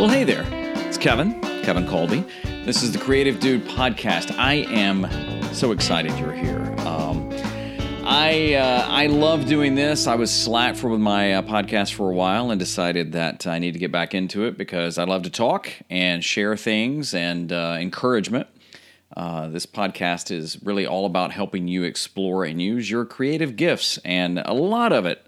Well, hey there. It's Kevin, Kevin Colby. This is the Creative Dude podcast. I am so excited you're here. Um, I uh, I love doing this. I was slack for with my uh, podcast for a while and decided that I need to get back into it because I love to talk and share things and uh, encouragement. Uh, this podcast is really all about helping you explore and use your creative gifts, and a lot of it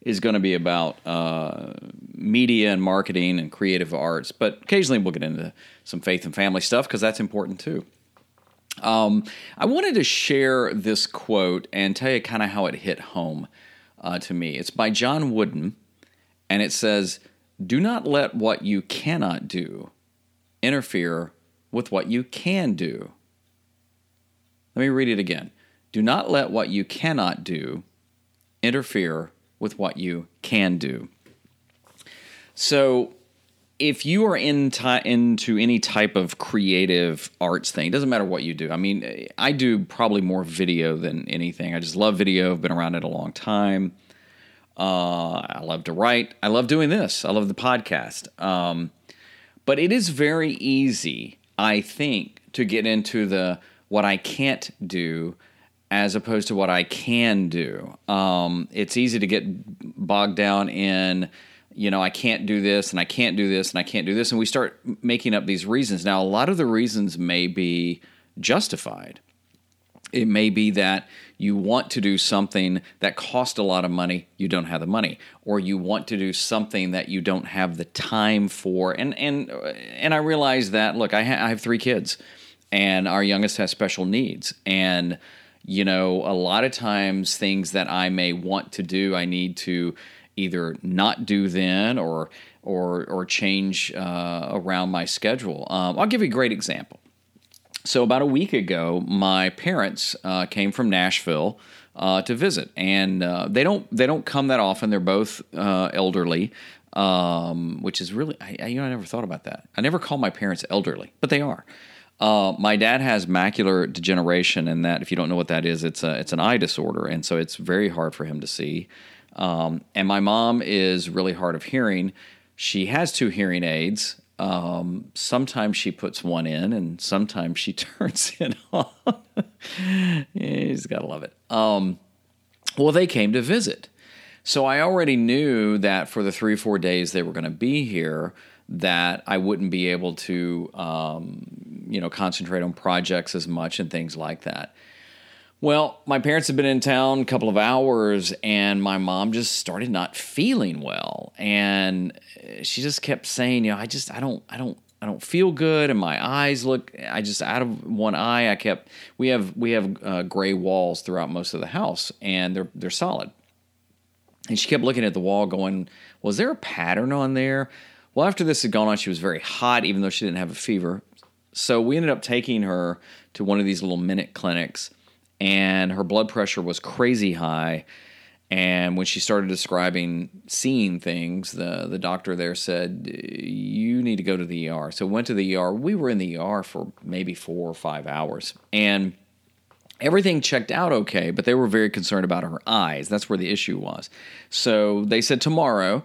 is going to be about uh, media and marketing and creative arts, but occasionally we'll get into some faith and family stuff because that's important too. Um, I wanted to share this quote and tell you kind of how it hit home uh, to me. It's by John Wooden, and it says, Do not let what you cannot do interfere with what you can do. Let me read it again. Do not let what you cannot do interfere with what you can do. So, if you are in into any type of creative arts thing, it doesn't matter what you do. I mean, I do probably more video than anything. I just love video. I've been around it a long time. Uh, I love to write. I love doing this. I love the podcast. Um, but it is very easy, I think, to get into the what I can't do as opposed to what I can do. Um, it's easy to get bogged down in, you know, I can't do this and I can't do this and I can't do this. And we start making up these reasons. Now, a lot of the reasons may be justified. It may be that you want to do something that costs a lot of money, you don't have the money, or you want to do something that you don't have the time for. And and and I realize that. Look, I, ha- I have three kids, and our youngest has special needs, and you know, a lot of times things that I may want to do, I need to either not do then or or or change uh, around my schedule. Um, I'll give you a great example. So about a week ago, my parents uh, came from Nashville uh, to visit, and uh, they don't they don't come that often. They're both uh, elderly, um, which is really I, I, you know I never thought about that. I never call my parents elderly, but they are. Uh, my dad has macular degeneration, and that if you don't know what that is, it's a it's an eye disorder, and so it's very hard for him to see. Um, and my mom is really hard of hearing. She has two hearing aids. Um, sometimes she puts one in, and sometimes she turns it on. He's gotta love it. Um, well, they came to visit, so I already knew that for the three four days they were going to be here that I wouldn't be able to, um, you know, concentrate on projects as much and things like that. Well, my parents had been in town a couple of hours, and my mom just started not feeling well, and she just kept saying, you know, I just, I don't, I don't, I don't feel good, and my eyes look. I just out of one eye. I kept. We have we have uh, gray walls throughout most of the house, and they're they're solid. And she kept looking at the wall, going, "Was there a pattern on there?" Well, after this had gone on, she was very hot, even though she didn't have a fever. So we ended up taking her to one of these little minute clinics, and her blood pressure was crazy high. And when she started describing seeing things, the, the doctor there said, You need to go to the ER. So went to the ER. We were in the ER for maybe four or five hours. And everything checked out okay, but they were very concerned about her eyes. That's where the issue was. So they said, Tomorrow,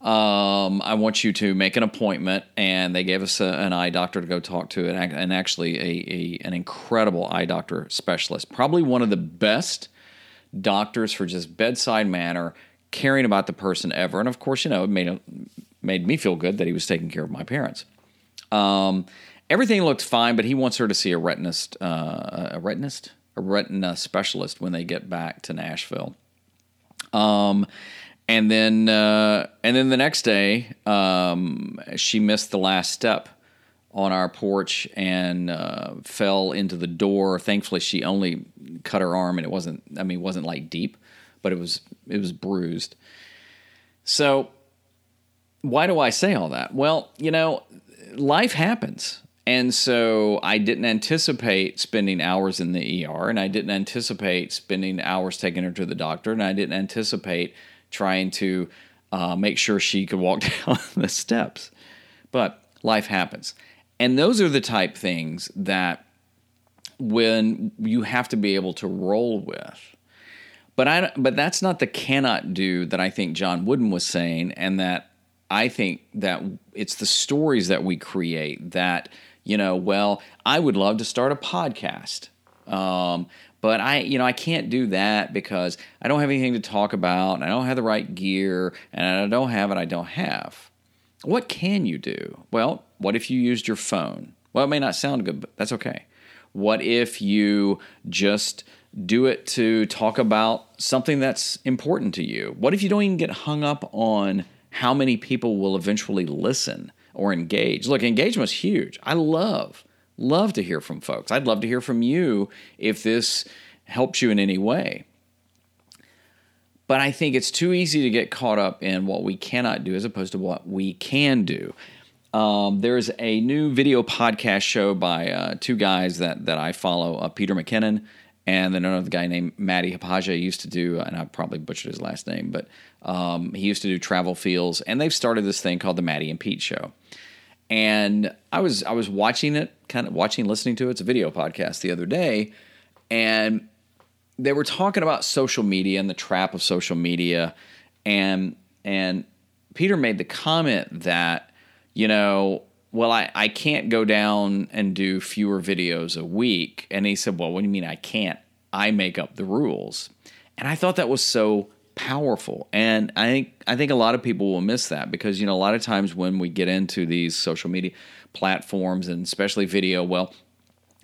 um, I want you to make an appointment, and they gave us a, an eye doctor to go talk to, and, and actually a, a, an incredible eye doctor specialist, probably one of the best doctors for just bedside manner, caring about the person ever. And of course, you know, it made made me feel good that he was taking care of my parents. Um, everything looked fine, but he wants her to see a retinist, uh, a retinist, a retina specialist when they get back to Nashville. Um, and then uh, and then the next day, um, she missed the last step on our porch and uh, fell into the door. Thankfully, she only cut her arm, and it wasn't. I mean, it wasn't like deep, but it was it was bruised. So, why do I say all that? Well, you know, life happens. And so I didn't anticipate spending hours in the ER, and I didn't anticipate spending hours taking her to the doctor, and I didn't anticipate trying to uh, make sure she could walk down the steps. But life happens. And those are the type things that when you have to be able to roll with. But I but that's not the cannot do that I think John Wooden was saying and that I think that it's the stories that we create that, you know, well, I would love to start a podcast. Um, but I, you know, I can't do that because I don't have anything to talk about, I don't have the right gear, and I don't have it. I don't have. What can you do? Well, what if you used your phone? Well, it may not sound good, but that's okay. What if you just do it to talk about something that's important to you? What if you don't even get hung up on how many people will eventually listen or engage? Look, engagement's huge. I love, love to hear from folks. I'd love to hear from you if this helps you in any way. But I think it's too easy to get caught up in what we cannot do as opposed to what we can do. Um, there's a new video podcast show by uh, two guys that that I follow, uh, Peter McKinnon and then another guy named Matti Haapoja used to do, and I probably butchered his last name, but um, he used to do TravelFeels, and they've started this thing called the Matti and Pete Show. And I was I was watching it, kind of watching, listening to it. It's a video podcast the other day, and they were talking about social media and the trap of social media, and and Peter made the comment that you know, well, I, I can't go down and do fewer videos a week. And he said, well, what do you mean I can't? I make up the rules. And I thought that was so powerful. And I think I think a lot of people will miss that because you know a lot of times when we get into these social media platforms and especially video, well,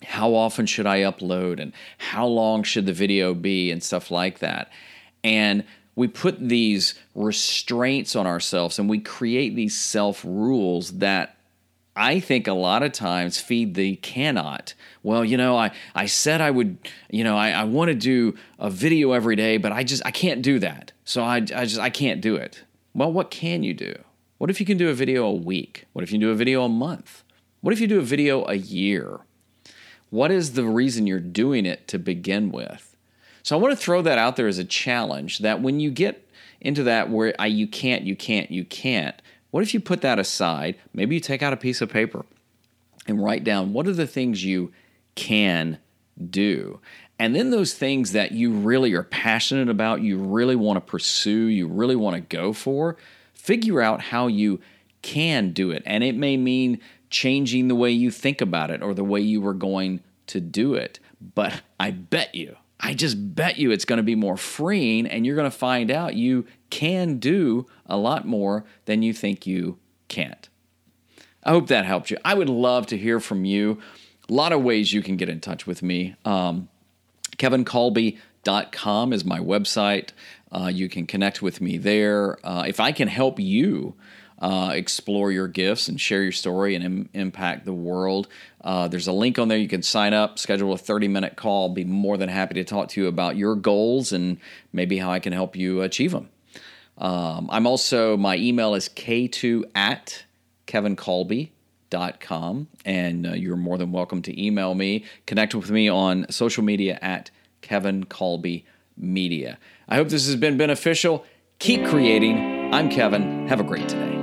how often should I upload and how long should the video be and stuff like that. And we put these restraints on ourselves and we create these self rules that I think a lot of times feed the cannot. Well, you know, I, I said I would, you know, I, I want to do a video every day, but I just I can't do that. So I, I just I can't do it. Well, what can you do? What if you can do a video a week? What if you do a video a month? What if you do a video a year? What is the reason you're doing it to begin with? So I want to throw that out there as a challenge that when you get into that where I, you can't, you can't, you can't, what if you put that aside? Maybe you take out a piece of paper and write down what are the things you can do. And then those things that you really are passionate about, you really want to pursue, you really want to go for, figure out how you can do it. And it may mean changing the way you think about it or the way you were going to do it. But I bet you I just bet you it's going to be more freeing and you're going to find out you can do a lot more than you think you can't. I hope that helped you. I would love to hear from you. A lot of ways you can get in touch with me. Um, KevinColby.com is my website. Uh, you can connect with me there. Uh, if I can help you, uh, explore your gifts and share your story and Im- impact the world. Uh, there's a link on there. You can sign up, schedule a 30 minute call. Be more than happy to talk to you about your goals and maybe how I can help you achieve them. Um, I'm also, my email is k2 at kevincolby.com, and uh, you're more than welcome to email me. Connect with me on social media at Kevin Colby Media. I hope this has been beneficial. Keep creating. I'm Kevin. Have a great day.